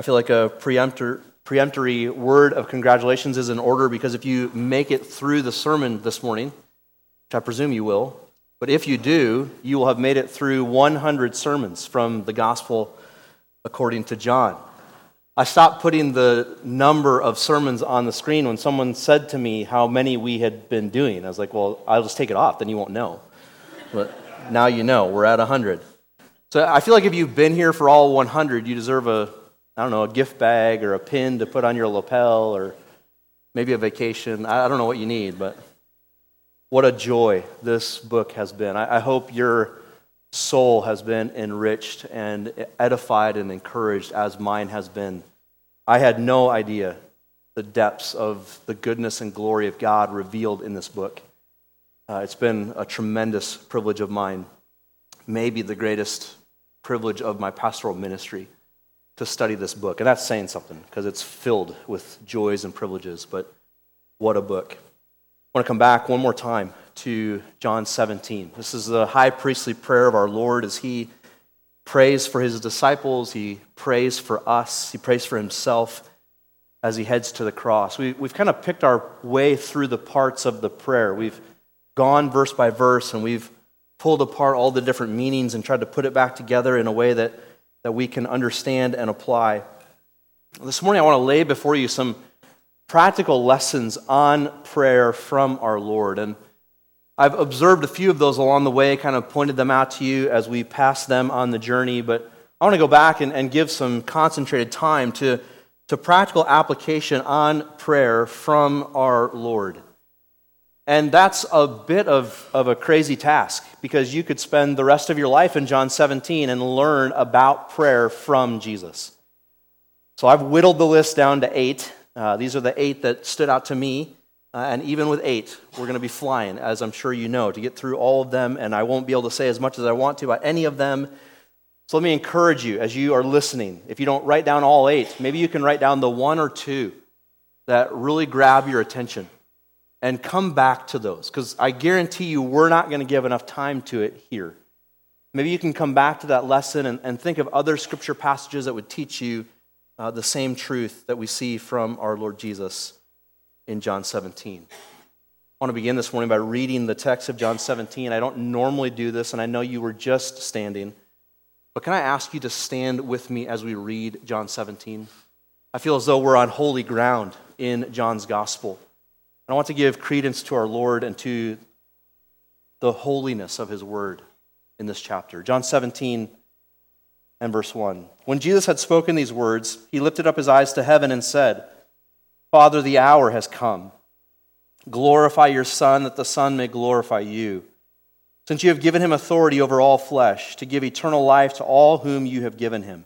I feel like a preemptor, preemptory word of congratulations is in order because if you make it through the sermon this morning, which I presume you will, but if you do, you will have made it through 100 sermons from the gospel according to John. I stopped putting the number of sermons on the screen when someone said to me how many we had been doing. I was like, well, I'll just take it off, then you won't know. But now you know, we're at 100. So I feel like if you've been here for all 100, you deserve a I don't know, a gift bag or a pin to put on your lapel or maybe a vacation. I don't know what you need, but what a joy this book has been. I, hope your soul has been enriched and edified and encouraged as mine has been. I had no idea the depths of the goodness and glory of God revealed in this book. Uh, it's been a tremendous privilege of mine, maybe the greatest privilege of my pastoral ministry to study this book. And that's saying something because it's filled with joys and privileges. But what a book. I want to come back one more time to John 17. This is the high priestly prayer of our Lord as he prays for his disciples, he prays for us, he prays for himself as he heads to the cross. We, have kind of picked our way through the parts of the prayer. We've gone verse by verse and we've pulled apart all the different meanings and tried to put it back together in a way that that we can understand and apply. This morning, I want to lay before you some practical lessons on prayer from our Lord. And I've observed a few of those along the way, kind of pointed them out to you as we pass them on the journey. But I want to go back and, and give some concentrated time to, to practical application on prayer from our Lord. And that's a bit of, of a crazy task because you could spend the rest of your life in John 17 and learn about prayer from Jesus. So I've whittled the list down to eight. Uh, these are the eight that stood out to me. Uh, and even with eight, we're going to be flying, as I'm sure you know, to get through all of them. And I won't be able to say as much as I want to about any of them. So let me encourage you as you are listening. If you don't write down all eight, maybe you can write down the one or two that really grab your attention and come back to those because I guarantee you we're not going to give enough time to it here. Maybe you can come back to that lesson and, and think of other scripture passages that would teach you uh, the same truth that we see from our Lord Jesus in John 17. I want to begin this morning by reading the text of John 17. I don't normally do this, and I know you were just standing. But can I ask you to stand with me as we read John 17? I feel as though we're on holy ground in John's gospel. I want to give credence to our Lord and to the holiness of his word in this chapter. John 17 and verse 1. When Jesus had spoken these words, he lifted up his eyes to heaven and said, Father, the hour has come. Glorify your Son, that the Son may glorify you. Since you have given him authority over all flesh, to give eternal life to all whom you have given him.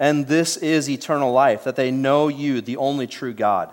And this is eternal life, that they know you, the only true God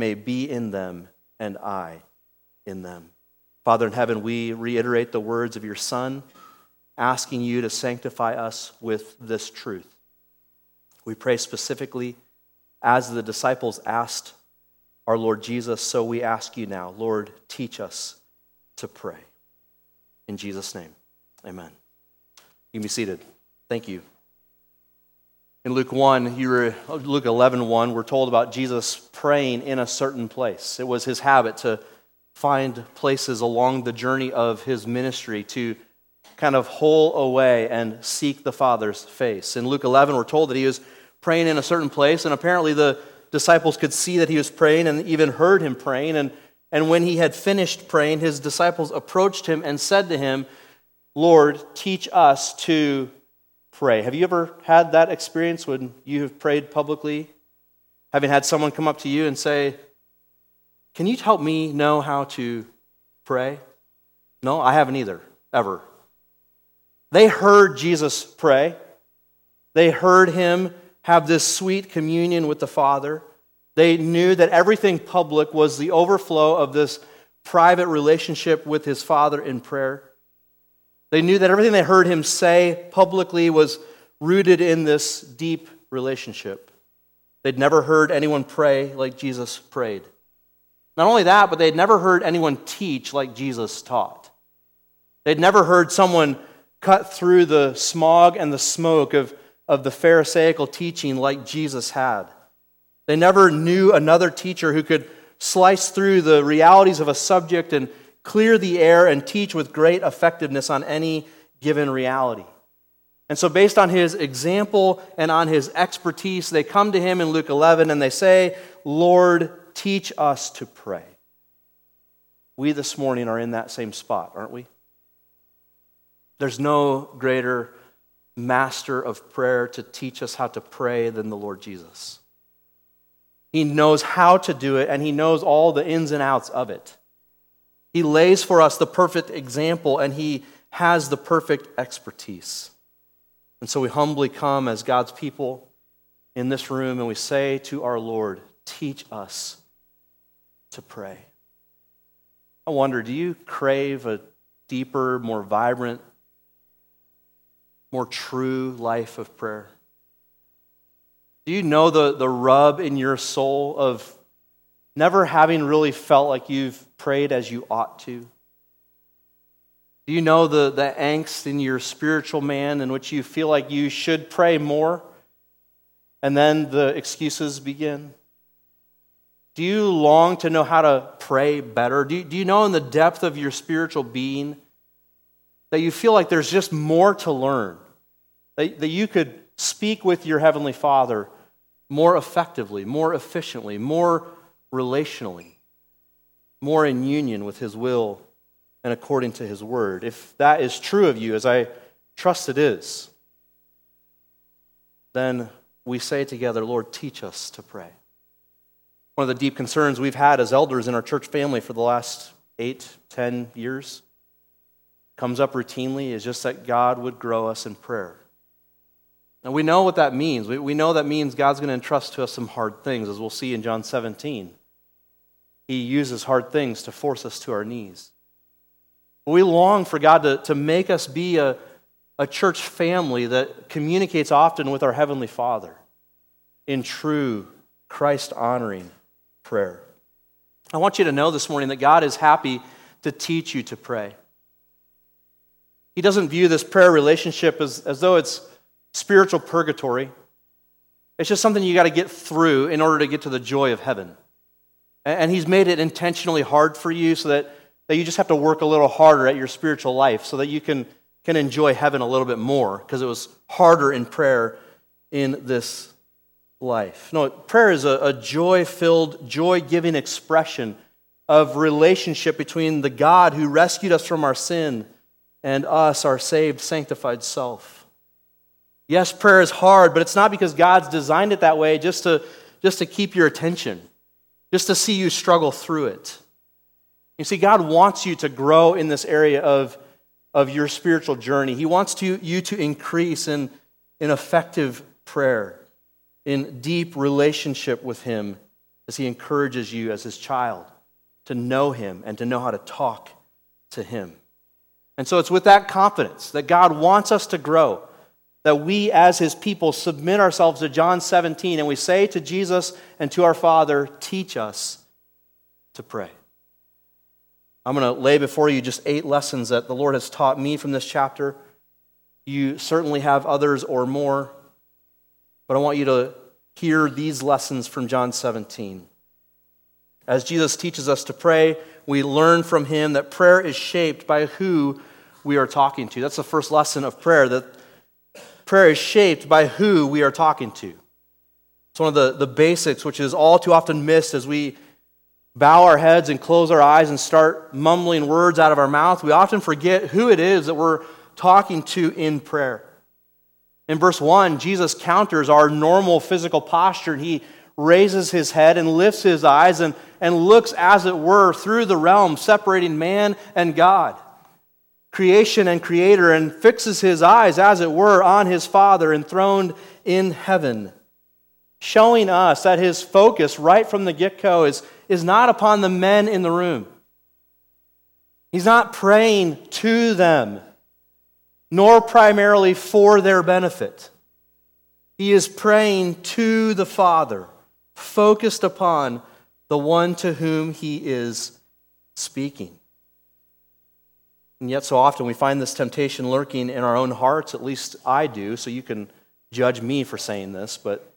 may be in them, and I in them. Father in heaven, we reiterate the words of your Son, asking you to sanctify us with this truth. We pray specifically as the disciples asked our Lord Jesus. So we ask you now, Lord, teach us to pray. In Jesus' name, amen. You can be seated. Thank you. In Luke 1, you were, oh, Luke 11, 1, we're told about Jesus praying in a certain place. It was his habit to find places along the journey of his ministry to kind of hole away and seek the Father's face. In Luke 11, we're told that he was praying in a certain place, and apparently the disciples could see that he was praying and even heard him praying. And, and when he had finished praying, his disciples approached him and said to him, Lord, teach us to pray. Have you ever had that experience when you have prayed publicly? Having had someone come up to you and say, Can you help me know how to pray? No, I haven't either, ever. They heard Jesus pray. They heard him have this sweet communion with the Father. They knew that everything public was the overflow of this private relationship with his Father in prayer. They knew that everything they heard him say publicly was rooted in this deep relationship. They'd never heard anyone pray like Jesus prayed. Not only that, but they'd never heard anyone teach like Jesus taught. They'd never heard someone cut through the smog and the smoke of of the Pharisaical teaching like Jesus had. They never knew another teacher who could slice through the realities of a subject and clear the air and teach with great effectiveness on any given reality. And so, based on his example and on his expertise, they come to him in Luke 11 and they say, Lord, teach us to pray. We this morning are in that same spot, aren't we? There's no greater master of prayer to teach us how to pray than the Lord Jesus. He knows how to do it, and He knows all the ins and outs of it. He lays for us the perfect example, and He has the perfect expertise. And so we humbly come as God's people in this room, and we say to our Lord, Teach us to pray. I wonder, do you crave a deeper, more vibrant more true life of prayer? Do you know the, the rub in your soul of never having really felt like you've prayed as you ought to? Do you know the, the angst in your spiritual man in which you feel like you should pray more? And then the excuses begin. Do you long to know how to pray better? Do you, do you know in the depth of your spiritual being that you feel like there's just more to learn, that, that you could speak with your Heavenly Father more effectively, more efficiently, more relationally, more in union with His will and according to His word. If that is true of you, as I trust it is, then we say together, Lord, teach us to pray. One of the deep concerns we've had as elders in our church family for the last eight, ten years comes up routinely is just that God would grow us in prayer. And we know what that means. We, we know that means God's going to entrust to us some hard things, as we'll see in John 17. He uses hard things to force us to our knees. We long for God to, to make us be a, a church family that communicates often with our Heavenly Father in true Christ honoring prayer. I want you to know this morning that God is happy to teach you to pray. He doesn't view this prayer relationship as, as though it's spiritual purgatory. It's just something you got to get through in order to get to the joy of heaven. And He's made it intentionally hard for you so that, that you just have to work a little harder at your spiritual life so that you can, can enjoy heaven a little bit more because it was harder in prayer in this life. No, prayer is a, a joy filled, joy giving expression of relationship between the God who rescued us from our sin and us, our saved, sanctified self. Yes, prayer is hard, but it's not because God's designed it that way just to, just to keep your attention, just to see you struggle through it. You see, God wants you to grow in this area of, of your spiritual journey. He wants to, you to increase in, in effective prayer, in deep relationship with Him as He encourages you as His child to know Him and to know how to talk to Him. And so it's with that confidence that God wants us to grow that we as his people submit ourselves to John 17 and we say to Jesus and to our Father, teach us to pray. I'm going to lay before you just eight lessons that the Lord has taught me from this chapter. You certainly have others or more, but I want you to hear these lessons from John 17. As Jesus teaches us to pray, we learn from him that prayer is shaped by who we are talking to. That's the first lesson of prayer, that prayer is shaped by who we are talking to. It's one of the, the basics, which is all too often missed as we bow our heads and close our eyes and start mumbling words out of our mouth. We often forget who it is that we're talking to in prayer. In verse 1, Jesus counters our normal physical posture. And he raises his head and lifts his eyes and, and looks, as it were, through the realm separating man and God creation and creator and fixes his eyes, as it were, on his Father enthroned in heaven, showing us that his focus right from the get go is, is not upon the men in the room. He's not praying to them, nor primarily for their benefit. He is praying to the Father, focused upon the one to whom he is speaking. And yet, so often we find this temptation lurking in our own hearts, at least I do, so you can judge me for saying this. But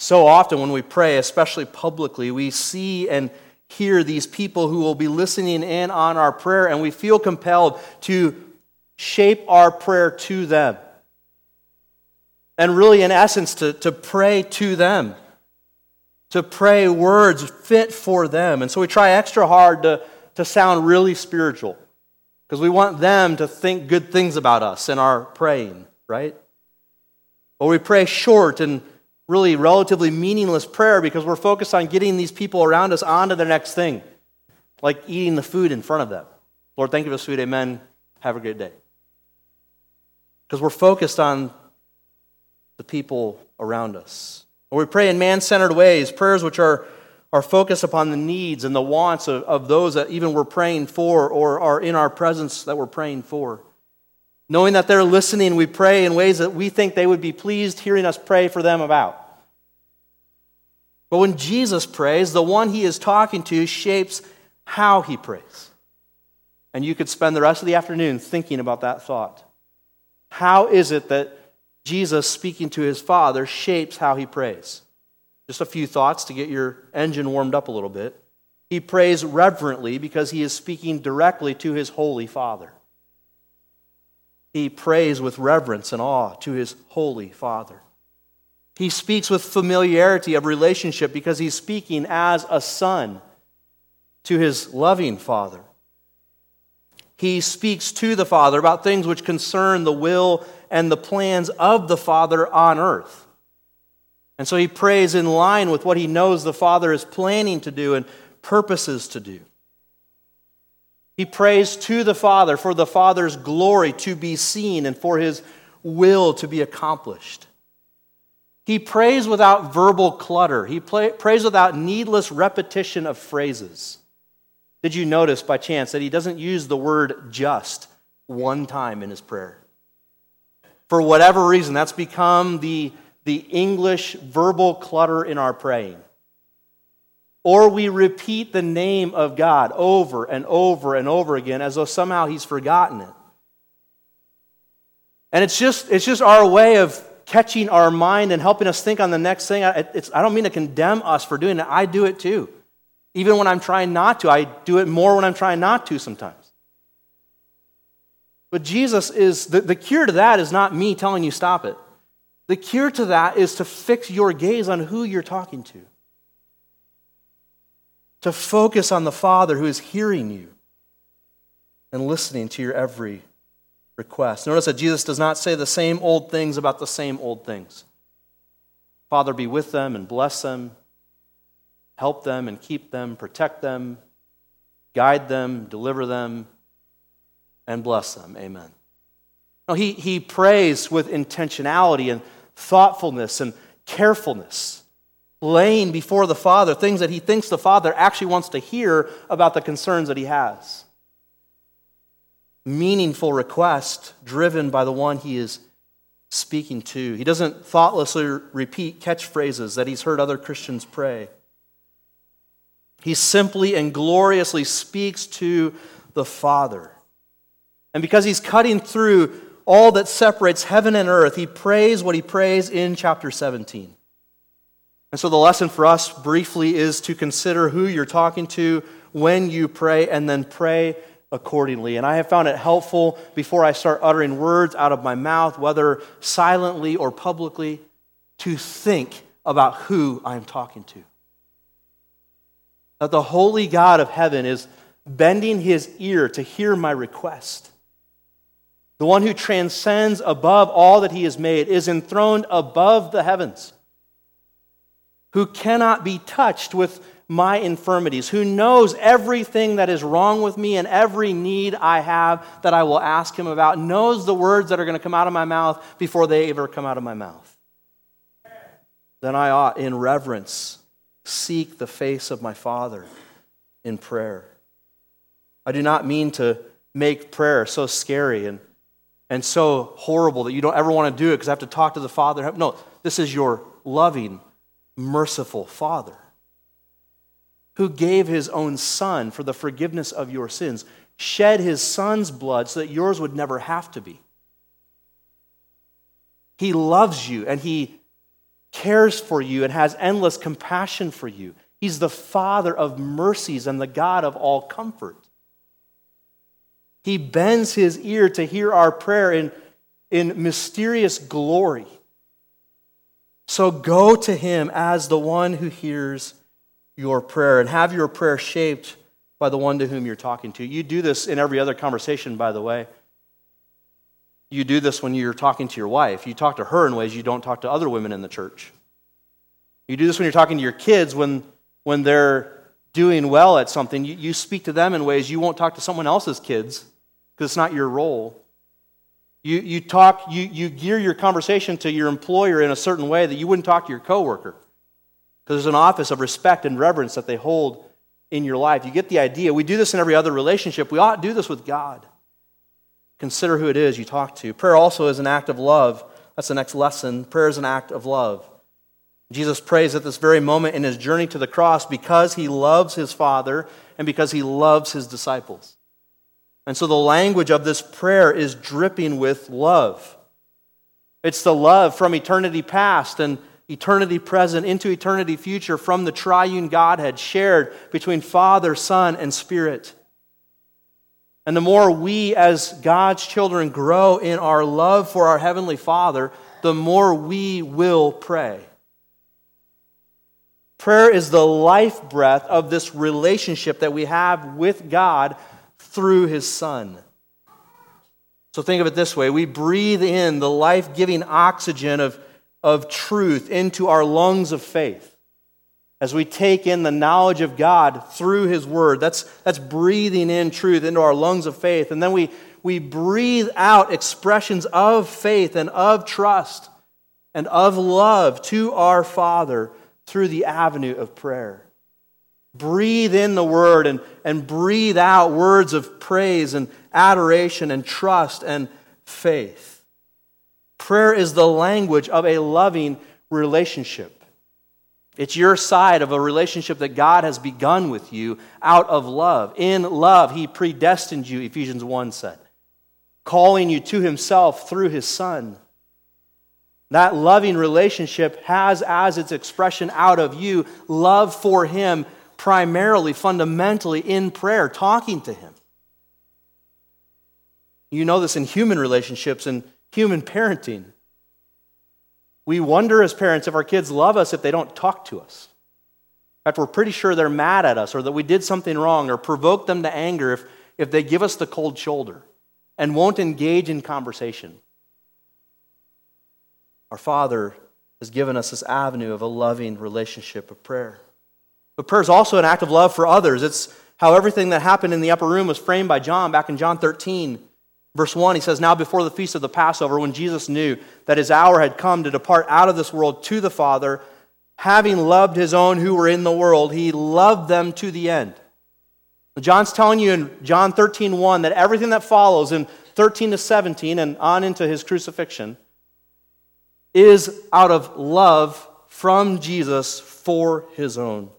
so often when we pray, especially publicly, we see and hear these people who will be listening in on our prayer, and we feel compelled to shape our prayer to them. And really, in essence, to, to pray to them, to pray words fit for them. And so we try extra hard to, to sound really spiritual because we want them to think good things about us in our praying, right? Or we pray short and really relatively meaningless prayer because we're focused on getting these people around us onto the next thing, like eating the food in front of them. Lord, thank you for this food. Amen. Have a great day. Because we're focused on the people around us. Or we pray in man centered ways, prayers which are our focus upon the needs and the wants of, of those that even we're praying for or are in our presence that we're praying for. Knowing that they're listening, we pray in ways that we think they would be pleased hearing us pray for them about. But when Jesus prays, the one he is talking to shapes how he prays. And you could spend the rest of the afternoon thinking about that thought. How is it that Jesus, speaking to his Father, shapes how he prays? Just a few thoughts to get your engine warmed up a little bit. He prays reverently because he is speaking directly to his holy Father. He prays with reverence and awe to his holy Father. He speaks with familiarity of relationship because he's speaking as a son to his loving Father. He speaks to the Father about things which concern the will and the plans of the Father on earth. And so he prays in line with what he knows the Father is planning to do and purposes to do. He prays to the Father for the Father's glory to be seen and for his will to be accomplished. He prays without verbal clutter. He prays without needless repetition of phrases. Did you notice by chance that he doesn't use the word just one time in his prayer? for whatever reason, that's become the, the English verbal clutter in our praying. Or we repeat the name of God over and over and over again as though somehow He's forgotten it. And it's just, it's just our way of catching our mind and helping us think on the next thing. I, I don't mean to condemn us for doing it, I do it too. Even when I'm trying not to, I do it more when I'm trying not to sometimes. But Jesus is, the, the cure to that is not me telling you stop it. The cure to that is to fix your gaze on who you're talking to, to focus on the Father who is hearing you and listening to your every request. Notice that Jesus does not say the same old things about the same old things. Father, be with them and bless them, help them and keep them, protect them, guide them, deliver them, and bless them. Amen. No, he, he prays with intentionality and thoughtfulness and carefulness, laying before the Father things that he thinks the Father actually wants to hear about the concerns that he has. Meaningful request driven by the one he is speaking to. He doesn't thoughtlessly repeat catchphrases that he's heard other Christians pray. He simply and gloriously speaks to the Father. And because he's cutting through all that separates heaven and earth, he prays what he prays in chapter 17. And so the lesson for us briefly is to consider who you're talking to when you pray and then pray accordingly. And I have found it helpful before I start uttering words out of my mouth, whether silently or publicly, to think about who I'm talking to. That the holy God of heaven is bending his ear to hear my request the one who transcends above all that he has made, is enthroned above the heavens, who cannot be touched with my infirmities, who knows everything that is wrong with me and every need I have that I will ask him about, knows the words that are going to come out of my mouth before they ever come out of my mouth. Then I ought, in reverence, seek the face of my Father in prayer. I do not mean to make prayer so scary and and so horrible that you don't ever want to do it because I have to talk to the Father. No, this is your loving, merciful Father who gave his own Son for the forgiveness of your sins, shed his Son's blood so that yours would never have to be. He loves you and he cares for you and has endless compassion for you. He's the Father of mercies and the God of all comfort. He bends his ear to hear our prayer in, in mysterious glory. So go to him as the one who hears your prayer and have your prayer shaped by the one to whom you're talking to. You do this in every other conversation, by the way. You do this when you're talking to your wife. You talk to her in ways you don't talk to other women in the church. You do this when you're talking to your kids when, when they're doing well at something. You, you speak to them in ways you won't talk to someone else's kids because it's not your role. You, you talk, you, you gear your conversation to your employer in a certain way that you wouldn't talk to your coworker. Because there's an office of respect and reverence that they hold in your life. You get the idea. We do this in every other relationship. We ought to do this with God. Consider who it is you talk to. Prayer also is an act of love. That's the next lesson. Prayer is an act of love. Jesus prays at this very moment in his journey to the cross because he loves his Father and because he loves his disciples. And so the language of this prayer is dripping with love. It's the love from eternity past and eternity present into eternity future from the triune Godhead shared between Father, Son, and Spirit. And the more we, as God's children, grow in our love for our Heavenly Father, the more we will pray. Prayer is the life breath of this relationship that we have with God through his Son. So think of it this way we breathe in the life giving oxygen of, of truth into our lungs of faith. As we take in the knowledge of God through His Word, that's, that's breathing in truth into our lungs of faith. And then we, we breathe out expressions of faith and of trust and of love to our Father through the avenue of prayer. Breathe in the word and, and breathe out words of praise and adoration and trust and faith. Prayer is the language of a loving relationship. It's your side of a relationship that God has begun with you out of love. In love, He predestined you, Ephesians 1 said, calling you to Himself through His Son. That loving relationship has as its expression out of you love for Him, primarily, fundamentally in prayer, talking to Him. You know this in human relationships and human parenting. We wonder as parents if our kids love us if they don't talk to us. In fact, we're pretty sure they're mad at us or that we did something wrong or provoke them to anger if, if they give us the cold shoulder and won't engage in conversation. Our Father has given us this avenue of a loving relationship of prayer. But prayer is also an act of love for others. It's how everything that happened in the upper room was framed by John back in John 13. Verse 1, he says, Now before the feast of the Passover, when Jesus knew that his hour had come to depart out of this world to the Father, having loved his own who were in the world, he loved them to the end. John's telling you in John 13, 1 that everything that follows in 13 to 17 and on into his crucifixion is out of love from Jesus for his own.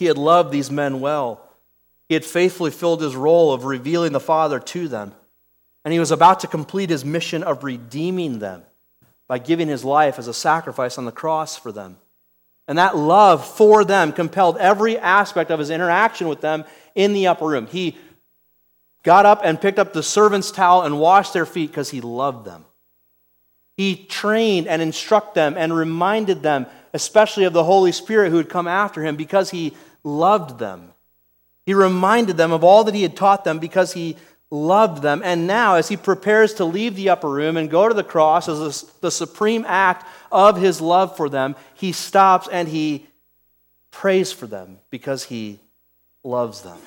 He had loved these men well. He had faithfully filled his role of revealing the Father to them. And he was about to complete his mission of redeeming them by giving his life as a sacrifice on the cross for them. And that love for them compelled every aspect of his interaction with them in the upper room. He got up and picked up the servant's towel and washed their feet because he loved them. He trained and instructed them and reminded them, especially of the Holy Spirit who had come after him, because he loved them. He reminded them of all that he had taught them because he loved them. And now, as he prepares to leave the upper room and go to the cross as the supreme act of his love for them, he stops and he prays for them because he loves them.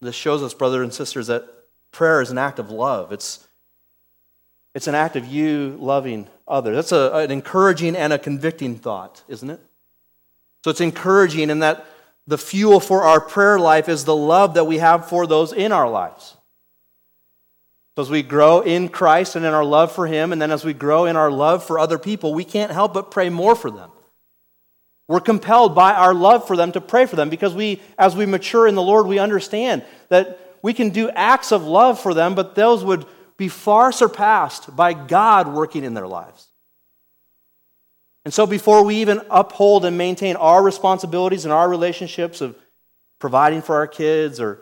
This shows us, brothers and sisters, that prayer is an act of love. It's, it's an act of you loving others. That's a, an encouraging and a convicting thought, isn't it? So it's encouraging in that the fuel for our prayer life is the love that we have for those in our lives. So as we grow in Christ and in our love for Him, and then as we grow in our love for other people, we can't help but pray more for them. We're compelled by our love for them to pray for them because we, as we mature in the Lord, we understand that we can do acts of love for them, but those would be far surpassed by God working in their lives. And so, before we even uphold and maintain our responsibilities and our relationships of providing for our kids or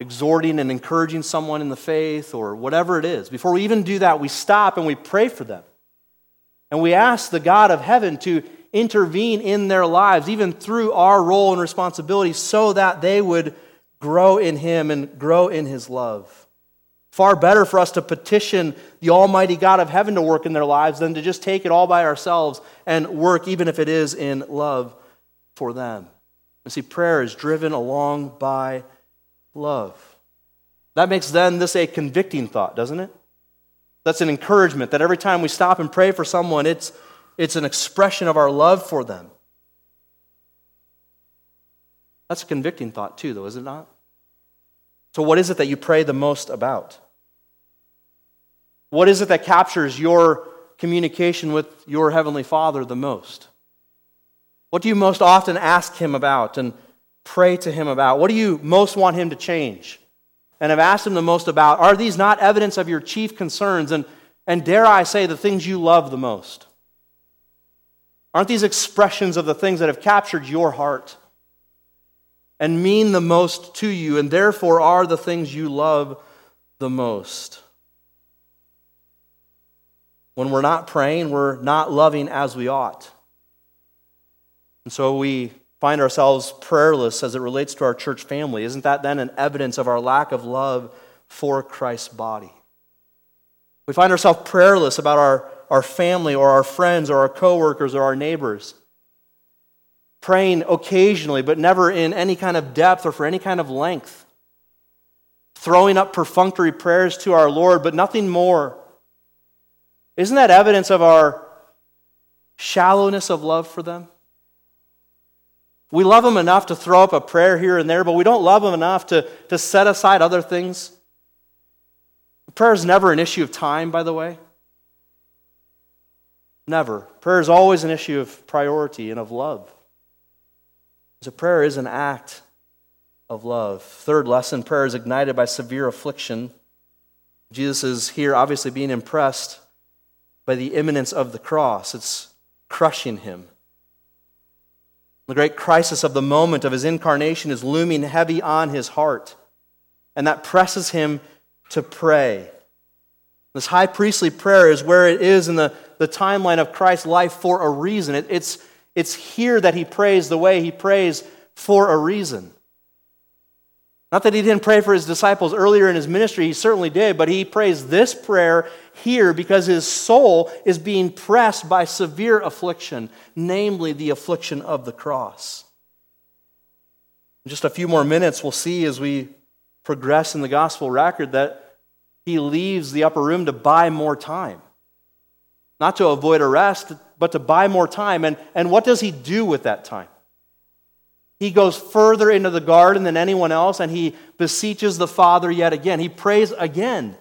exhorting and encouraging someone in the faith or whatever it is, before we even do that, we stop and we pray for them. And we ask the God of heaven to intervene in their lives, even through our role and responsibility, so that they would grow in Him and grow in His love. Far better for us to petition the Almighty God of heaven to work in their lives than to just take it all by ourselves and work, even if it is in love for them. You see, prayer is driven along by love. That makes then this a convicting thought, doesn't it? That's an encouragement that every time we stop and pray for someone, it's, it's an expression of our love for them. That's a convicting thought, too, though, is it not? So, what is it that you pray the most about? What is it that captures your communication with your Heavenly Father the most? What do you most often ask Him about and pray to Him about? What do you most want Him to change and have asked Him the most about? Are these not evidence of your chief concerns and, and dare I say, the things you love the most? Aren't these expressions of the things that have captured your heart? And mean the most to you, and therefore are the things you love the most. When we're not praying, we're not loving as we ought. And so we find ourselves prayerless as it relates to our church family. Isn't that then an evidence of our lack of love for Christ's body? We find ourselves prayerless about our, our family or our friends or our coworkers or our neighbors praying occasionally, but never in any kind of depth or for any kind of length. Throwing up perfunctory prayers to our Lord, but nothing more. Isn't that evidence of our shallowness of love for them? We love them enough to throw up a prayer here and there, but we don't love them enough to, to set aside other things. Prayer is never an issue of time, by the way. Never. Prayer is always an issue of priority and of love. So prayer is an act of love. Third lesson prayer is ignited by severe affliction. Jesus is here obviously being impressed by the imminence of the cross, it's crushing him. The great crisis of the moment of his incarnation is looming heavy on his heart, and that presses him to pray. This high priestly prayer is where it is in the, the timeline of Christ's life for a reason. It, it's, it's here that he prays the way he prays for a reason. Not that he didn't pray for his disciples earlier in his ministry, he certainly did, but he prays this prayer here because his soul is being pressed by severe affliction, namely the affliction of the cross. In just a few more minutes, we'll see as we progress in the gospel record that he leaves the upper room to buy more time. Not to avoid arrest, but to buy more time. And, and what does he do with that time? He goes further into the garden than anyone else and he beseeches the Father yet again. He prays again.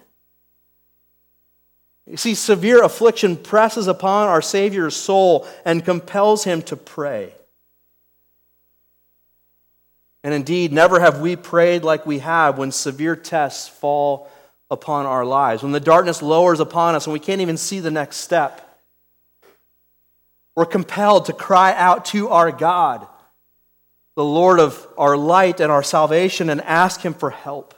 You see, severe affliction presses upon our Savior's soul and compels him to pray. And indeed, never have we prayed like we have when severe tests fall upon our lives, when the darkness lowers upon us and we can't even see the next step. We're compelled to cry out to our God the Lord of our light and our salvation and ask Him for help.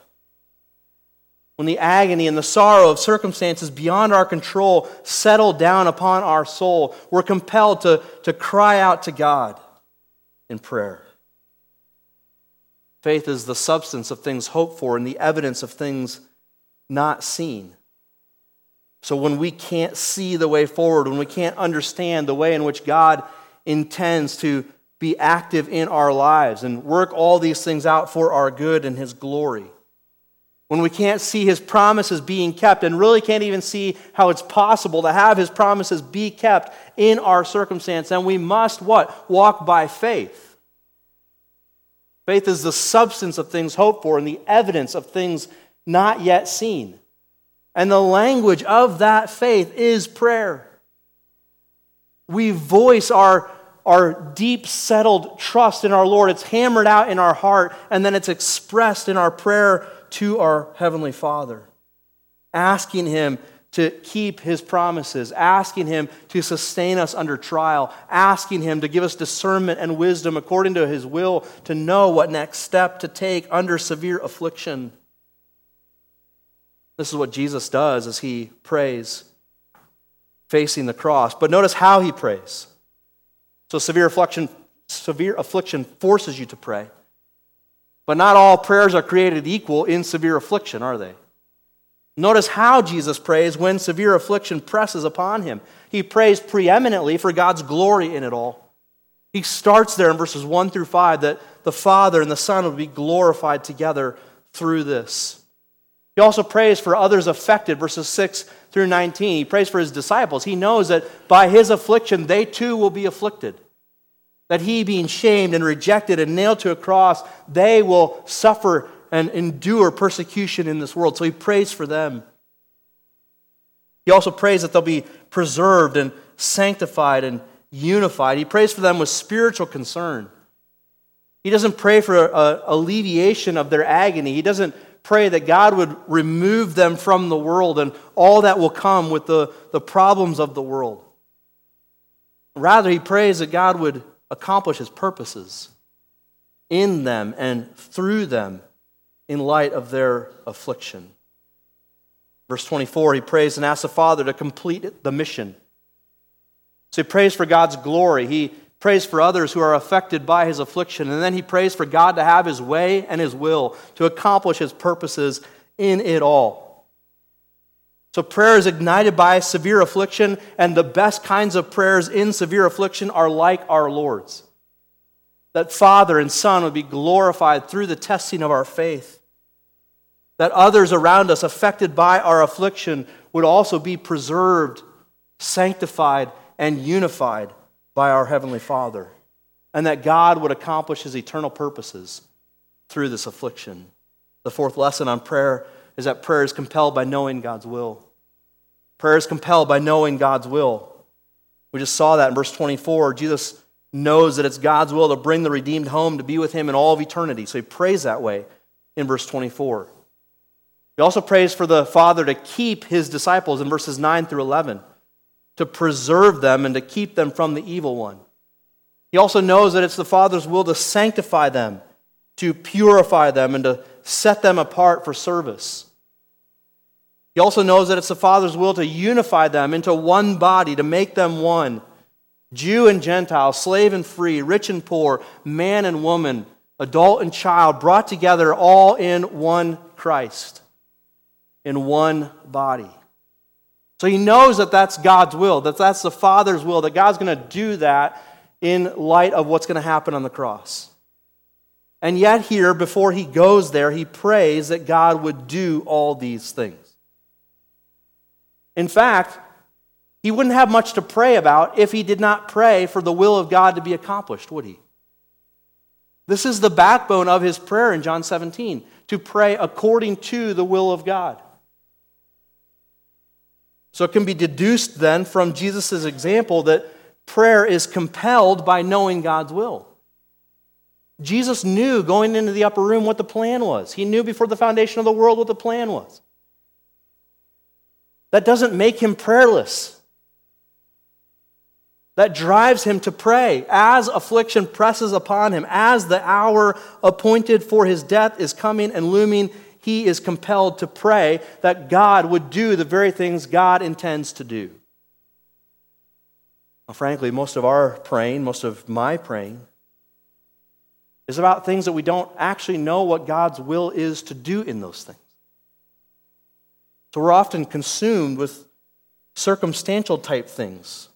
When the agony and the sorrow of circumstances beyond our control settle down upon our soul, we're compelled to, to cry out to God in prayer. Faith is the substance of things hoped for and the evidence of things not seen. So when we can't see the way forward, when we can't understand the way in which God intends to be active in our lives and work all these things out for our good and His glory. When we can't see His promises being kept and really can't even see how it's possible to have His promises be kept in our circumstance, then we must what? Walk by faith. Faith is the substance of things hoped for and the evidence of things not yet seen. And the language of that faith is prayer. We voice our our deep settled trust in our Lord. It's hammered out in our heart, and then it's expressed in our prayer to our Heavenly Father, asking Him to keep His promises, asking Him to sustain us under trial, asking Him to give us discernment and wisdom according to His will to know what next step to take under severe affliction. This is what Jesus does as He prays facing the cross. But notice how He prays. So severe affliction, severe affliction forces you to pray. But not all prayers are created equal in severe affliction, are they? Notice how Jesus prays when severe affliction presses upon him. He prays preeminently for God's glory in it all. He starts there in verses 1 through 5 that the Father and the Son will be glorified together through this. He also prays for others affected, verses 6 through 19. He prays for his disciples. He knows that by his affliction, they too will be afflicted. That he, being shamed and rejected and nailed to a cross, they will suffer and endure persecution in this world. So he prays for them. He also prays that they'll be preserved and sanctified and unified. He prays for them with spiritual concern. He doesn't pray for alleviation of their agony. He doesn't pray that God would remove them from the world and all that will come with the, the problems of the world. Rather, he prays that God would accomplish his purposes in them and through them in light of their affliction. Verse 24, he prays and asks the Father to complete the mission. So he prays for God's glory. He prays for others who are affected by his affliction. And then he prays for God to have his way and his will to accomplish his purposes in it all. So prayer is ignited by severe affliction, and the best kinds of prayers in severe affliction are like our Lord's. That Father and Son would be glorified through the testing of our faith. That others around us affected by our affliction would also be preserved, sanctified, and unified by our Heavenly Father, and that God would accomplish His eternal purposes through this affliction. The fourth lesson on prayer is that prayer is compelled by knowing God's will. Prayer is compelled by knowing God's will. We just saw that in verse 24. Jesus knows that it's God's will to bring the redeemed home to be with him in all of eternity. So he prays that way in verse 24. He also prays for the Father to keep his disciples in verses 9 through 11, to preserve them and to keep them from the evil one. He also knows that it's the Father's will to sanctify them, to purify them, and to set them apart for service. He also knows that it's the Father's will to unify them into one body, to make them one Jew and Gentile, slave and free, rich and poor, man and woman, adult and child, brought together all in one Christ, in one body. So he knows that that's God's will, that that's the Father's will, that God's going to do that in light of what's going to happen on the cross. And yet, here, before he goes there, he prays that God would do all these things. In fact, he wouldn't have much to pray about if he did not pray for the will of God to be accomplished, would he? This is the backbone of his prayer in John 17 to pray according to the will of God. So it can be deduced then from Jesus' example that prayer is compelled by knowing God's will. Jesus knew going into the upper room what the plan was. He knew before the foundation of the world what the plan was. That doesn't make him prayerless. That drives him to pray as affliction presses upon him, as the hour appointed for his death is coming and looming. He is compelled to pray that God would do the very things God intends to do. Well, frankly, most of our praying, most of my praying, is about things that we don't actually know what God's will is to do in those things. So we're often consumed with circumstantial type things.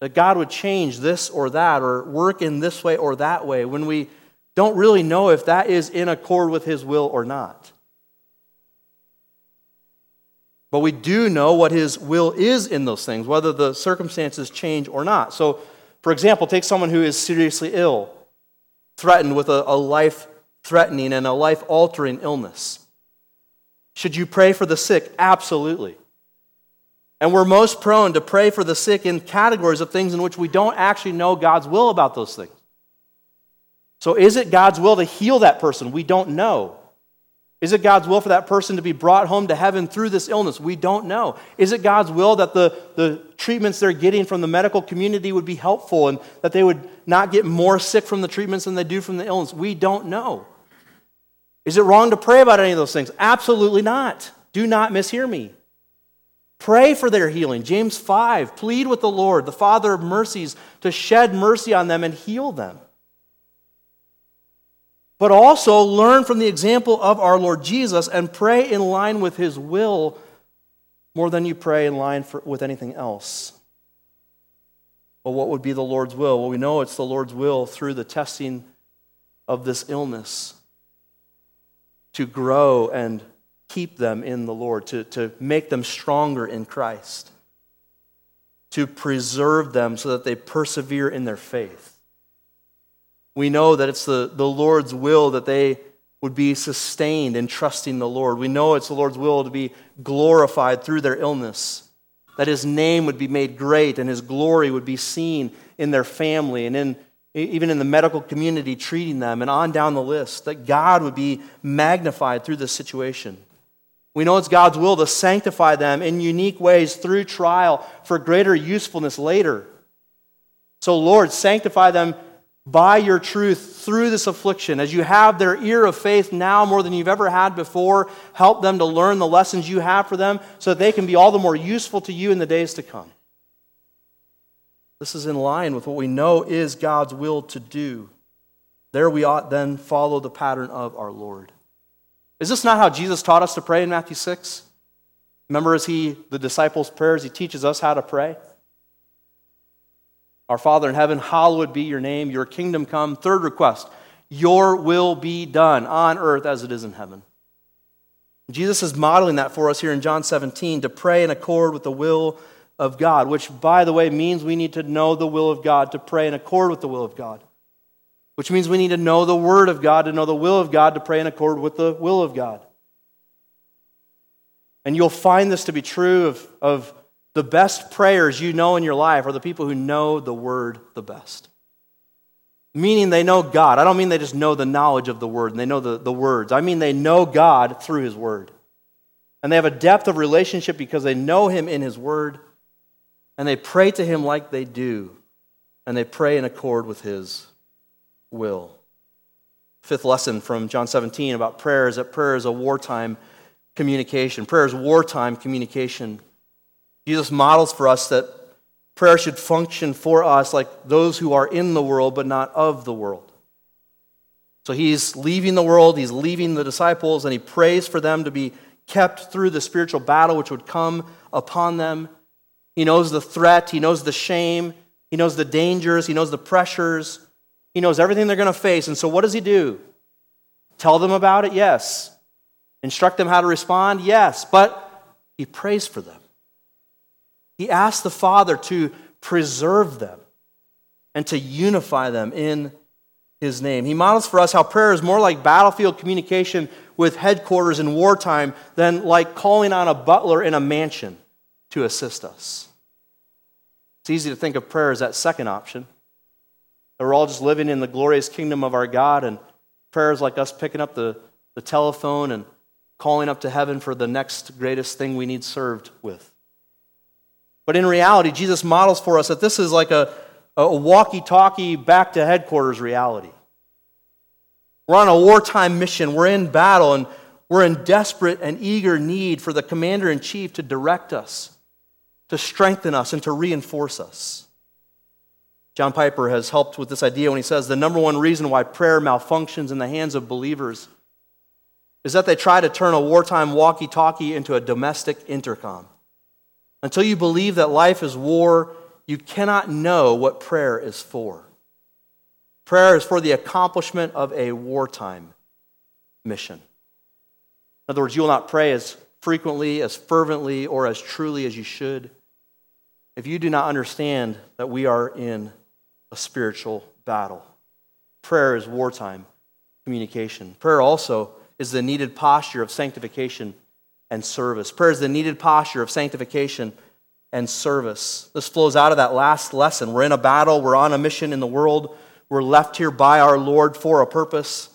That God would change this or that, or work in this way or that way, when we don't really know if that is in accord with His will or not. But we do know what His will is in those things, whether the circumstances change or not. So, for example, take someone who is seriously ill, threatened with a, a life threatening and a life altering illness. Should you pray for the sick? Absolutely. And we're most prone to pray for the sick in categories of things in which we don't actually know God's will about those things. So, is it God's will to heal that person? We don't know. Is it God's will for that person to be brought home to heaven through this illness? We don't know. Is it God's will that the, the treatments they're getting from the medical community would be helpful and that they would not get more sick from the treatments than they do from the illness? We don't know. Is it wrong to pray about any of those things? Absolutely not. Do not mishear me. Pray for their healing. James 5 plead with the Lord, the Father of mercies, to shed mercy on them and heal them. But also learn from the example of our Lord Jesus and pray in line with his will more than you pray in line for, with anything else. Well, what would be the Lord's will? Well, we know it's the Lord's will through the testing of this illness to grow and keep them in the Lord, to, to make them stronger in Christ, to preserve them so that they persevere in their faith. We know that it's the, the Lord's will that they would be sustained in trusting the Lord. We know it's the Lord's will to be glorified through their illness, that His name would be made great and His glory would be seen in their family and in even in the medical community, treating them, and on down the list, that God would be magnified through this situation. We know it's God's will to sanctify them in unique ways through trial for greater usefulness later. So, Lord, sanctify them by your truth through this affliction. As you have their ear of faith now more than you've ever had before, help them to learn the lessons you have for them so that they can be all the more useful to you in the days to come. This is in line with what we know is God's will to do. There we ought then follow the pattern of our Lord. Is this not how Jesus taught us to pray in Matthew 6? Remember, as he, the disciples' prayers, he teaches us how to pray? Our Father in heaven, hallowed be your name, your kingdom come. Third request, your will be done on earth as it is in heaven. Jesus is modeling that for us here in John 17 to pray in accord with the will of God, which, by the way, means we need to know the will of God to pray in accord with the will of God, which means we need to know the Word of God to know the will of God to pray in accord with the will of God. And you'll find this to be true of, of the best prayers you know in your life are the people who know the word the best. Meaning they know God. I don't mean they just know the knowledge of the word and they know the, the words. I mean they know God through his word. And they have a depth of relationship because they know him in his word and they pray to him like they do. And they pray in accord with his will. Fifth lesson from John 17 about prayer is that prayer is a wartime communication. Prayer is wartime communication. Jesus models for us that prayer should function for us like those who are in the world but not of the world. So he's leaving the world, he's leaving the disciples, and he prays for them to be kept through the spiritual battle which would come upon them. He knows the threat, he knows the shame, he knows the dangers, he knows the pressures, he knows everything they're going to face. And so, what does he do? Tell them about it? Yes. Instruct them how to respond? Yes. But he prays for them. He asks the Father to preserve them and to unify them in his name. He models for us how prayer is more like battlefield communication with headquarters in wartime than like calling on a butler in a mansion to assist us. It's easy to think of prayer as that second option. That we're all just living in the glorious kingdom of our God, and prayer is like us picking up the, the telephone and calling up to heaven for the next greatest thing we need served with. But in reality, Jesus models for us that this is like a, a walkie talkie back to headquarters reality. We're on a wartime mission, we're in battle, and we're in desperate and eager need for the commander in chief to direct us, to strengthen us, and to reinforce us. John Piper has helped with this idea when he says the number one reason why prayer malfunctions in the hands of believers is that they try to turn a wartime walkie talkie into a domestic intercom. Until you believe that life is war, you cannot know what prayer is for. Prayer is for the accomplishment of a wartime mission. In other words, you will not pray as frequently, as fervently, or as truly as you should if you do not understand that we are in a spiritual battle. Prayer is wartime communication. Prayer also is the needed posture of sanctification and service. Prayer is the needed posture of sanctification and service. This flows out of that last lesson. We're in a battle, we're on a mission in the world, we're left here by our Lord for a purpose.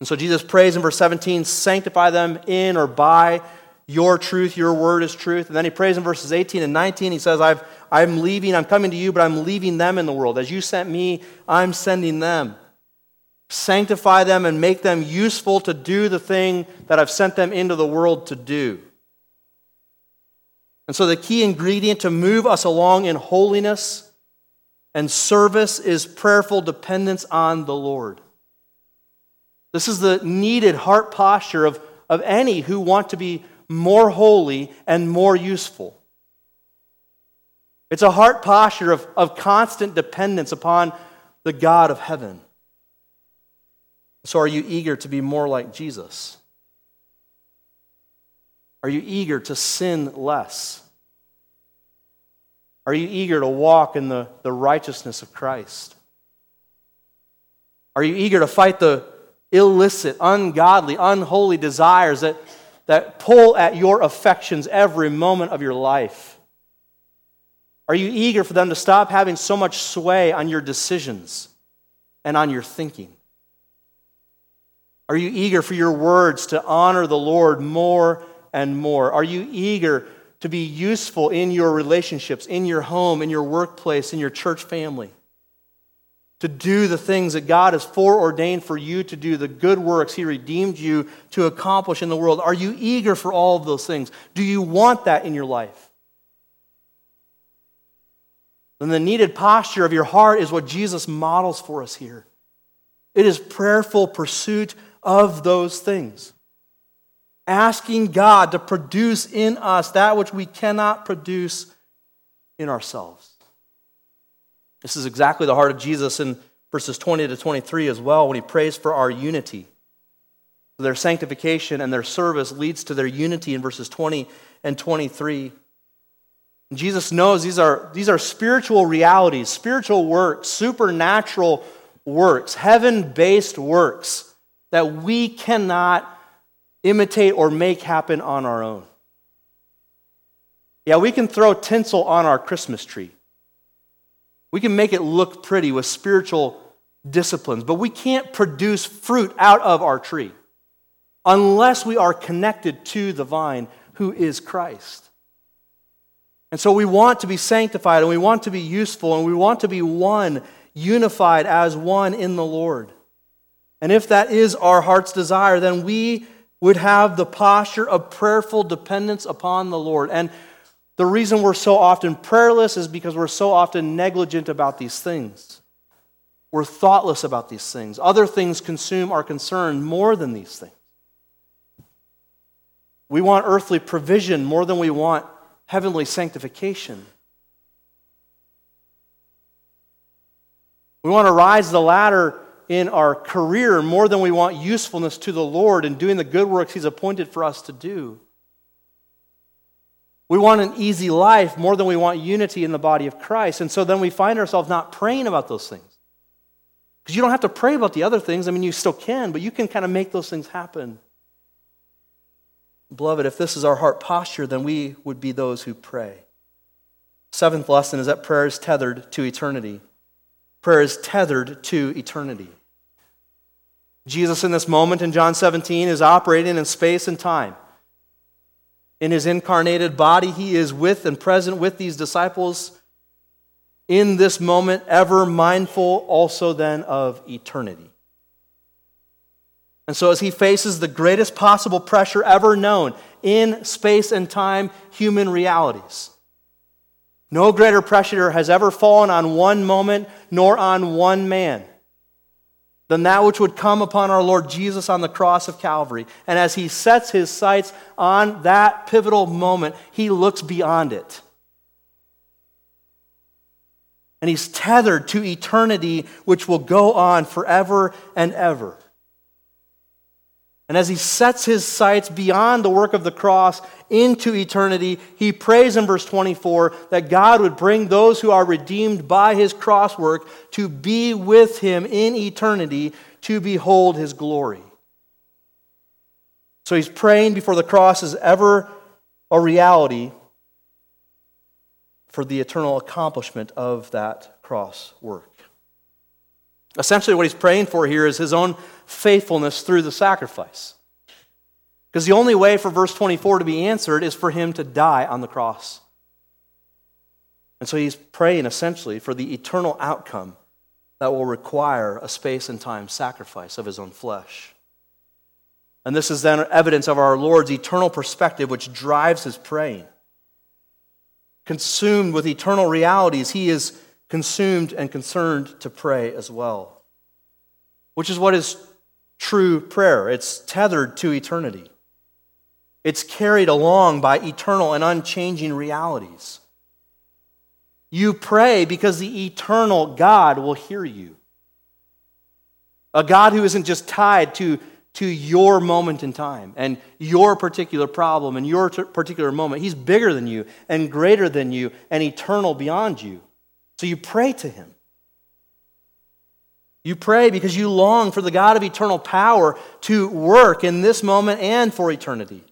And so Jesus prays in verse 17, sanctify them in or by your truth, your word is truth. And then he prays in verses 18 and 19. He says, I've, I'm leaving, I'm coming to you, but I'm leaving them in the world. As you sent me, I'm sending them. Sanctify them and make them useful to do the thing that I've sent them into the world to do. And so, the key ingredient to move us along in holiness and service is prayerful dependence on the Lord. This is the needed heart posture of, of any who want to be more holy and more useful. It's a heart posture of, of constant dependence upon the God of heaven. So, are you eager to be more like Jesus? Are you eager to sin less? Are you eager to walk in the, the righteousness of Christ? Are you eager to fight the illicit, ungodly, unholy desires that, that pull at your affections every moment of your life? Are you eager for them to stop having so much sway on your decisions and on your thinking? Are you eager for your words to honor the Lord more and more? Are you eager to be useful in your relationships, in your home, in your workplace, in your church family? To do the things that God has foreordained for you to do, the good works He redeemed you to accomplish in the world. Are you eager for all of those things? Do you want that in your life? Then the needed posture of your heart is what Jesus models for us here. It is prayerful pursuit of those things. Asking God to produce in us that which we cannot produce in ourselves. This is exactly the heart of Jesus in verses 20 to 23 as well when he prays for our unity. Their sanctification and their service leads to their unity in verses 20 and 23. And Jesus knows these are, these are spiritual realities, spiritual works, supernatural works, heaven based works that we cannot imitate or make happen on our own. Yeah, we can throw tinsel on our Christmas tree. We can make it look pretty with spiritual disciplines, but we can't produce fruit out of our tree unless we are connected to the vine who is Christ. And so we want to be sanctified and we want to be useful and we want to be one, unified as one in the Lord. And if that is our heart's desire, then we would have the posture of prayerful dependence upon the Lord. And the reason we're so often prayerless is because we're so often negligent about these things. We're thoughtless about these things. Other things consume our concern more than these things. We want earthly provision more than we want heavenly sanctification. We want to rise the ladder in our career more than we want usefulness to the Lord and doing the good works He's appointed for us to do. We want an easy life more than we want unity in the body of Christ. And so then we find ourselves not praying about those things. Because you don't have to pray about the other things. I mean, you still can, but you can kind of make those things happen. Beloved, if this is our heart posture, then we would be those who pray. Seventh lesson is that prayer is tethered to eternity. Prayer is tethered to eternity. Jesus, in this moment in John 17, is operating in space and time. In his incarnated body, he is with and present with these disciples in this moment, ever mindful also then of eternity. And so, as he faces the greatest possible pressure ever known in space and time, human realities, no greater pressure has ever fallen on one moment nor on one man than that which would come upon our Lord Jesus on the cross of Calvary. And as he sets his sights on that pivotal moment, he looks beyond it. And he's tethered to eternity, which will go on forever and ever. And as he sets his sights beyond the work of the cross into eternity, he prays in verse 24 that God would bring those who are redeemed by his cross work to be with him in eternity to behold his glory. So he's praying before the cross is ever a reality for the eternal accomplishment of that cross work. Essentially, what he's praying for here is his own faithfulness through the sacrifice. Because the only way for verse 24 to be answered is for him to die on the cross. And so he's praying essentially for the eternal outcome that will require a space and time sacrifice of his own flesh. And this is then evidence of our Lord's eternal perspective, which drives his praying. Consumed with eternal realities, he is consumed and concerned to pray as well, which is what is true prayer. It's tethered to eternity, it's carried along by eternal and unchanging realities. You pray because the eternal God will hear you. A God who isn't just tied to, to your moment in time and your particular problem and your particular moment. He's bigger than you and greater than you and eternal beyond you. So you pray to him. You pray because you long for the God of eternal power to work in this moment and for eternity.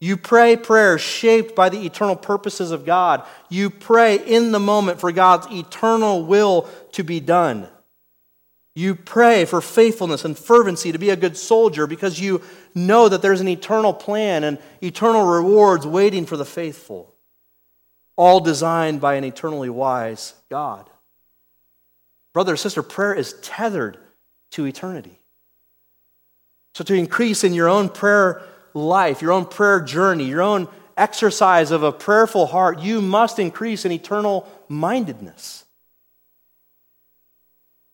You pray prayers shaped by the eternal purposes of God. You pray in the moment for God's eternal will to be done. You pray for faithfulness and fervency to be a good soldier because you know that there's an eternal plan and eternal rewards waiting for the faithful all designed by an eternally wise God. Brother or sister, prayer is tethered to eternity. So, to increase in your own prayer life, your own prayer journey, your own exercise of a prayerful heart, you must increase in eternal mindedness.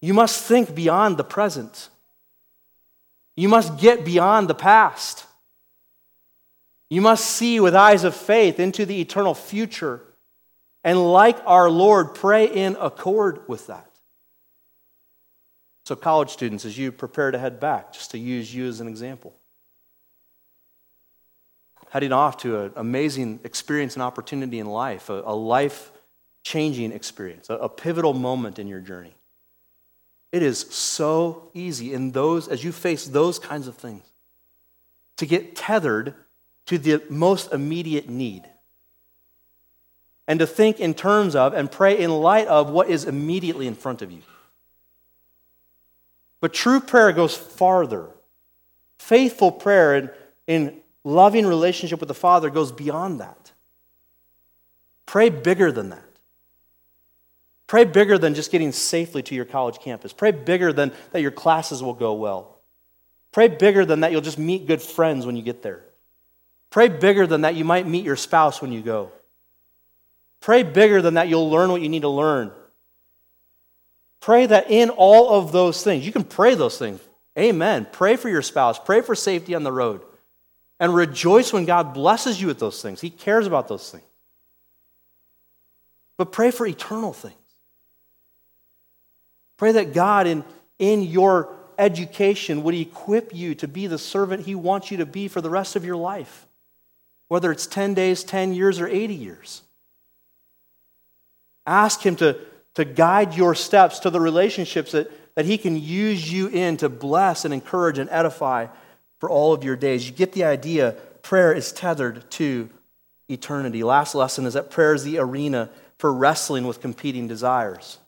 You must think beyond the present. You must get beyond the past. You must see with eyes of faith into the eternal future and, like our Lord, pray in accord with that. So, college students, as you prepare to head back, just to use you as an example, heading off to an amazing experience and opportunity in life, a, life changing experience, a, a pivotal moment in your journey. It is so easy in those, as you face those kinds of things, to get tethered to the most immediate need and to think in terms of and pray in light of what is immediately in front of you. But true prayer goes farther. Faithful prayer in, in loving relationship with the Father goes beyond that. Pray bigger than that. Pray bigger than just getting safely to your college campus. Pray bigger than that your classes will go well. Pray bigger than that you'll just meet good friends when you get there. Pray bigger than that you might meet your spouse when you go. Pray bigger than that you'll learn what you need to learn. Pray that in all of those things, you can pray those things. Amen. Pray for your spouse. Pray for safety on the road. And rejoice when God blesses you with those things. He cares about those things. But pray for eternal things. Pray that God, in, in your education, would equip you to be the servant He wants you to be for the rest of your life, whether it's 10 days, 10 years, or 80 years. Ask Him to, to guide your steps to the relationships that, that He can use you in to bless and encourage and edify for all of your days. You get the idea. Prayer is tethered to eternity. Last lesson is that prayer is the arena for wrestling with competing desires.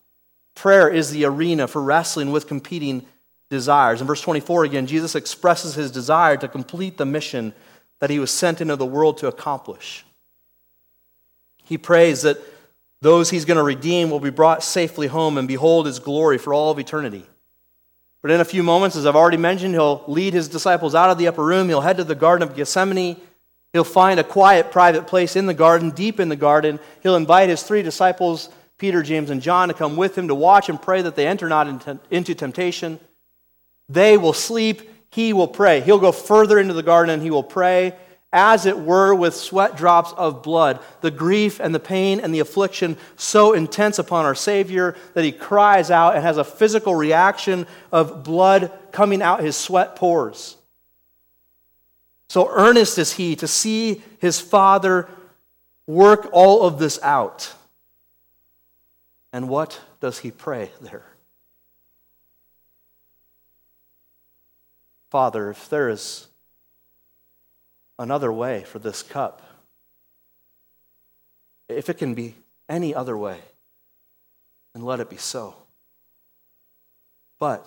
Prayer is the arena for wrestling with competing desires. In verse 24 again, Jesus expresses his desire to complete the mission that he was sent into the world to accomplish. He prays that those he's going to redeem will be brought safely home and behold his glory for all of eternity. But in a few moments, as I've already mentioned, he'll lead his disciples out of the upper room. He'll head to the Garden of Gethsemane. He'll find a quiet, private place in the garden, deep in the garden. He'll invite his three disciples, Peter, James, and John, to come with him to watch and pray that they enter not into temptation. They will sleep. He will pray. He'll go further into the garden and he will pray as it were, with sweat drops of blood. The grief and the pain and the affliction so intense upon our Savior that he cries out and has a physical reaction of blood coming out his sweat pores. So earnest is he to see his Father work all of this out. And what does he pray there? Father, if there is another way for this cup. If it can be any other way, then let it be so. But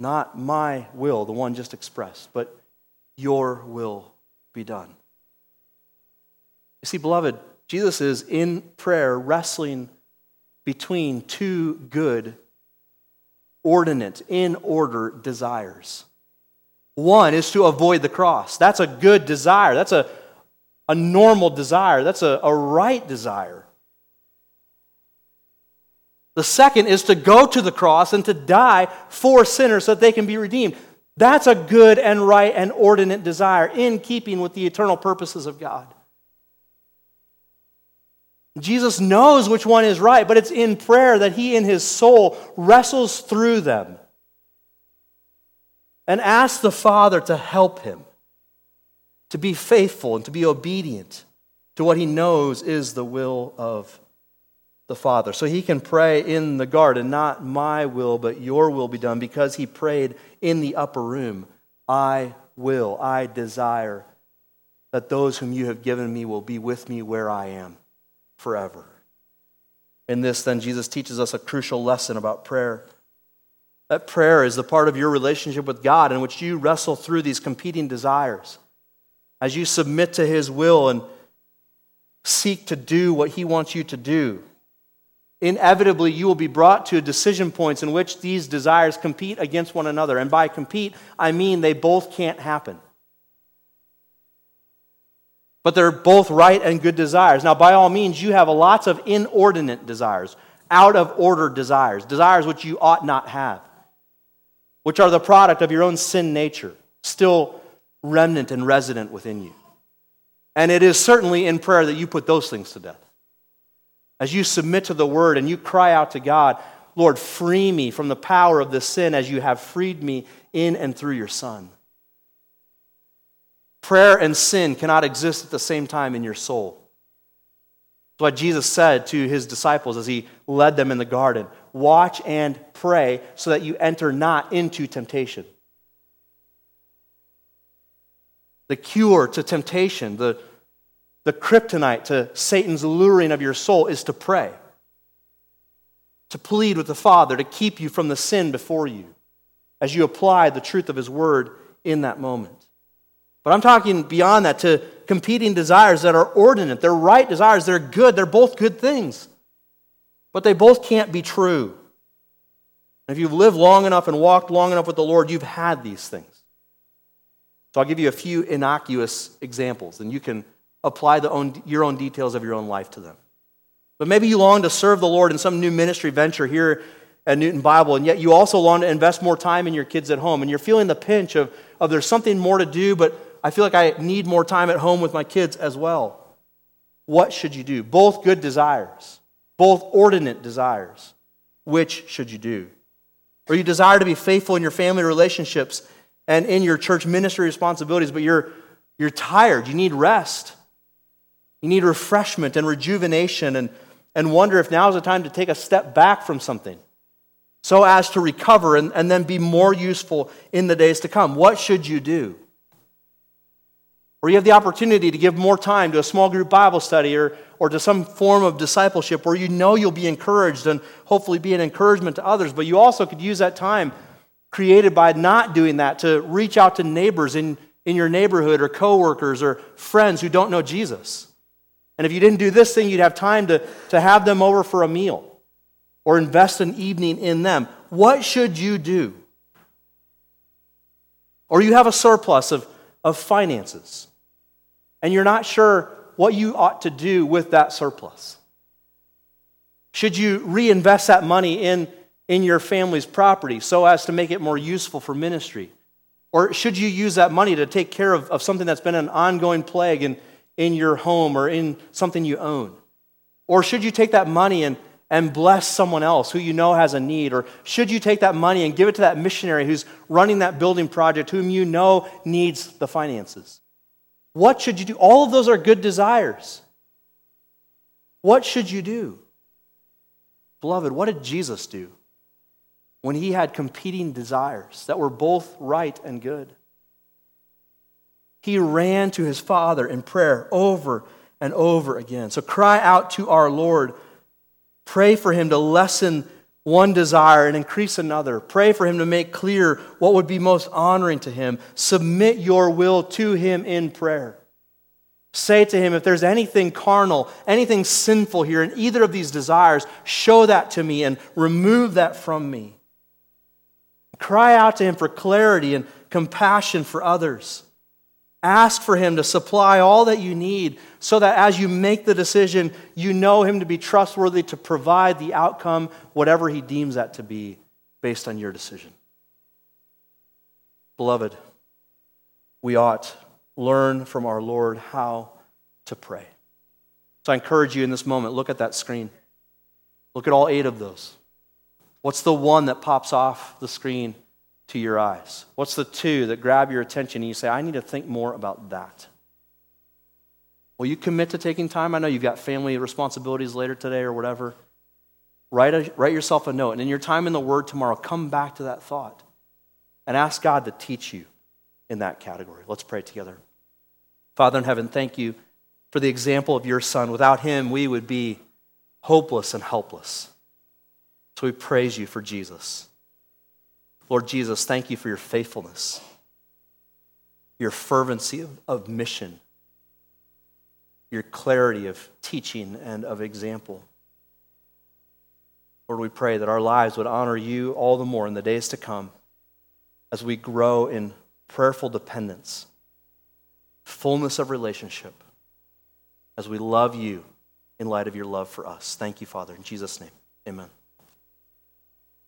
not my will, the one just expressed, but your will be done. You see, beloved, Jesus is in prayer wrestling between two good, ordinate, in order desires. One is to avoid the cross. That's a good desire. That's a, a normal desire. That's a, a right desire. The second is to go to the cross and to die for sinners so that they can be redeemed. That's a good and right and ordinate desire in keeping with the eternal purposes of God. Jesus knows which one is right, but it's in prayer that he in his soul wrestles through them and ask the Father to help him to be faithful and to be obedient to what he knows is the will of the Father. So he can pray in the garden, not my will, but your will be done, because he prayed in the upper room, I will, I desire that those whom you have given me will be with me where I am forever. In this, then, Jesus teaches us a crucial lesson about prayer. That prayer is the part of your relationship with God in which you wrestle through these competing desires. As you submit to His will and seek to do what He wants you to do, inevitably you will be brought to decision points in which these desires compete against one another. And by compete, I mean they both can't happen. But they're both right and good desires. Now, by all means, you have lots of inordinate desires, out of order desires, desires which you ought not have which are the product of your own sin nature, still remnant and resident within you. And it is certainly in prayer that you put those things to death. As you submit to the word and you cry out to God, Lord, free me from the power of this sin as you have freed me in and through your Son. Prayer and sin cannot exist at the same time in your soul. That's what Jesus said to his disciples as he led them in the garden watch and pray so that you enter not into temptation. The cure to temptation, the, the kryptonite to Satan's luring of your soul is to pray, to plead with the Father to keep you from the sin before you as you apply the truth of His Word in that moment. But I'm talking beyond that to competing desires that are ordinate. They're right desires, they're good, they're both good things. But they both can't be true. If you've lived long enough and walked long enough with the Lord, you've had these things. So I'll give you a few innocuous examples, and you can apply own, your own details of your own life to them. But maybe you long to serve the Lord in some new ministry venture here at Newton Bible, and yet you also long to invest more time in your kids at home, and you're feeling the pinch of, of there's something more to do, but I feel like I need more time at home with my kids as well. What should you do? Both good desires, both ordinate desires. Which should you do? Or you desire to be faithful in your family relationships and in your church ministry responsibilities, but you're, you're tired. You need rest. You need refreshment and rejuvenation and, and wonder if now is the time to take a step back from something so as to recover and, and then be more useful in the days to come. What should you do? Or you have the opportunity to give more time to a small group Bible study or, or to some form of discipleship where you know you'll be encouraged and hopefully be an encouragement to others. But you also could use that time created by not doing that to reach out to neighbors in, in your neighborhood or coworkers or friends who don't know Jesus. And if you didn't do this thing, you'd have time to, to have them over for a meal or invest an evening in them. What should you do? Or you have a surplus of, of finances and you're not sure what you ought to do with that surplus. Should you reinvest that money in, in your family's property so as to make it more useful for ministry? Or should you use that money to take care of, of something that's been an ongoing plague in, in your home or in something you own? Or should you take that money and, and bless someone else who you know has a need? Or should you take that money and give it to that missionary who's running that building project whom you know needs the finances? What should you do? All of those are good desires. What should you do? Beloved, what did Jesus do when he had competing desires that were both right and good? He ran to his Father in prayer over and over again. So cry out to our Lord. Pray for him to lessen one desire and increase another. Pray for him to make clear what would be most honoring to him. Submit your will to him in prayer. Say to him, if there's anything carnal, anything sinful here in either of these desires, show that to me and remove that from me. Cry out to him for clarity and compassion for others. Ask for him to supply all that you need so that as you make the decision, you know him to be trustworthy to provide the outcome, whatever he deems that to be, based on your decision. Beloved, we ought learn from our Lord how to pray. So I encourage you in this moment, look at that screen. Look at all eight of those. What's the one that pops off the screen to your eyes? What's the two that grab your attention and you say, I need to think more about that? Will you commit to taking time? I know you've got family responsibilities later today or whatever. Write, a, write yourself a note. And in your time in the Word tomorrow, come back to that thought and ask God to teach you in that category. Let's pray together. Father in heaven, thank you for the example of your Son. Without him, we would be hopeless and helpless. So we praise you for Jesus. Lord Jesus, thank you for your faithfulness, your fervency of, of mission, your clarity of teaching and of example. Lord, we pray that our lives would honor you all the more in the days to come as we grow in prayerful dependence, fullness of relationship, as we love you in light of your love for us. Thank you, Father. In Jesus' name, amen.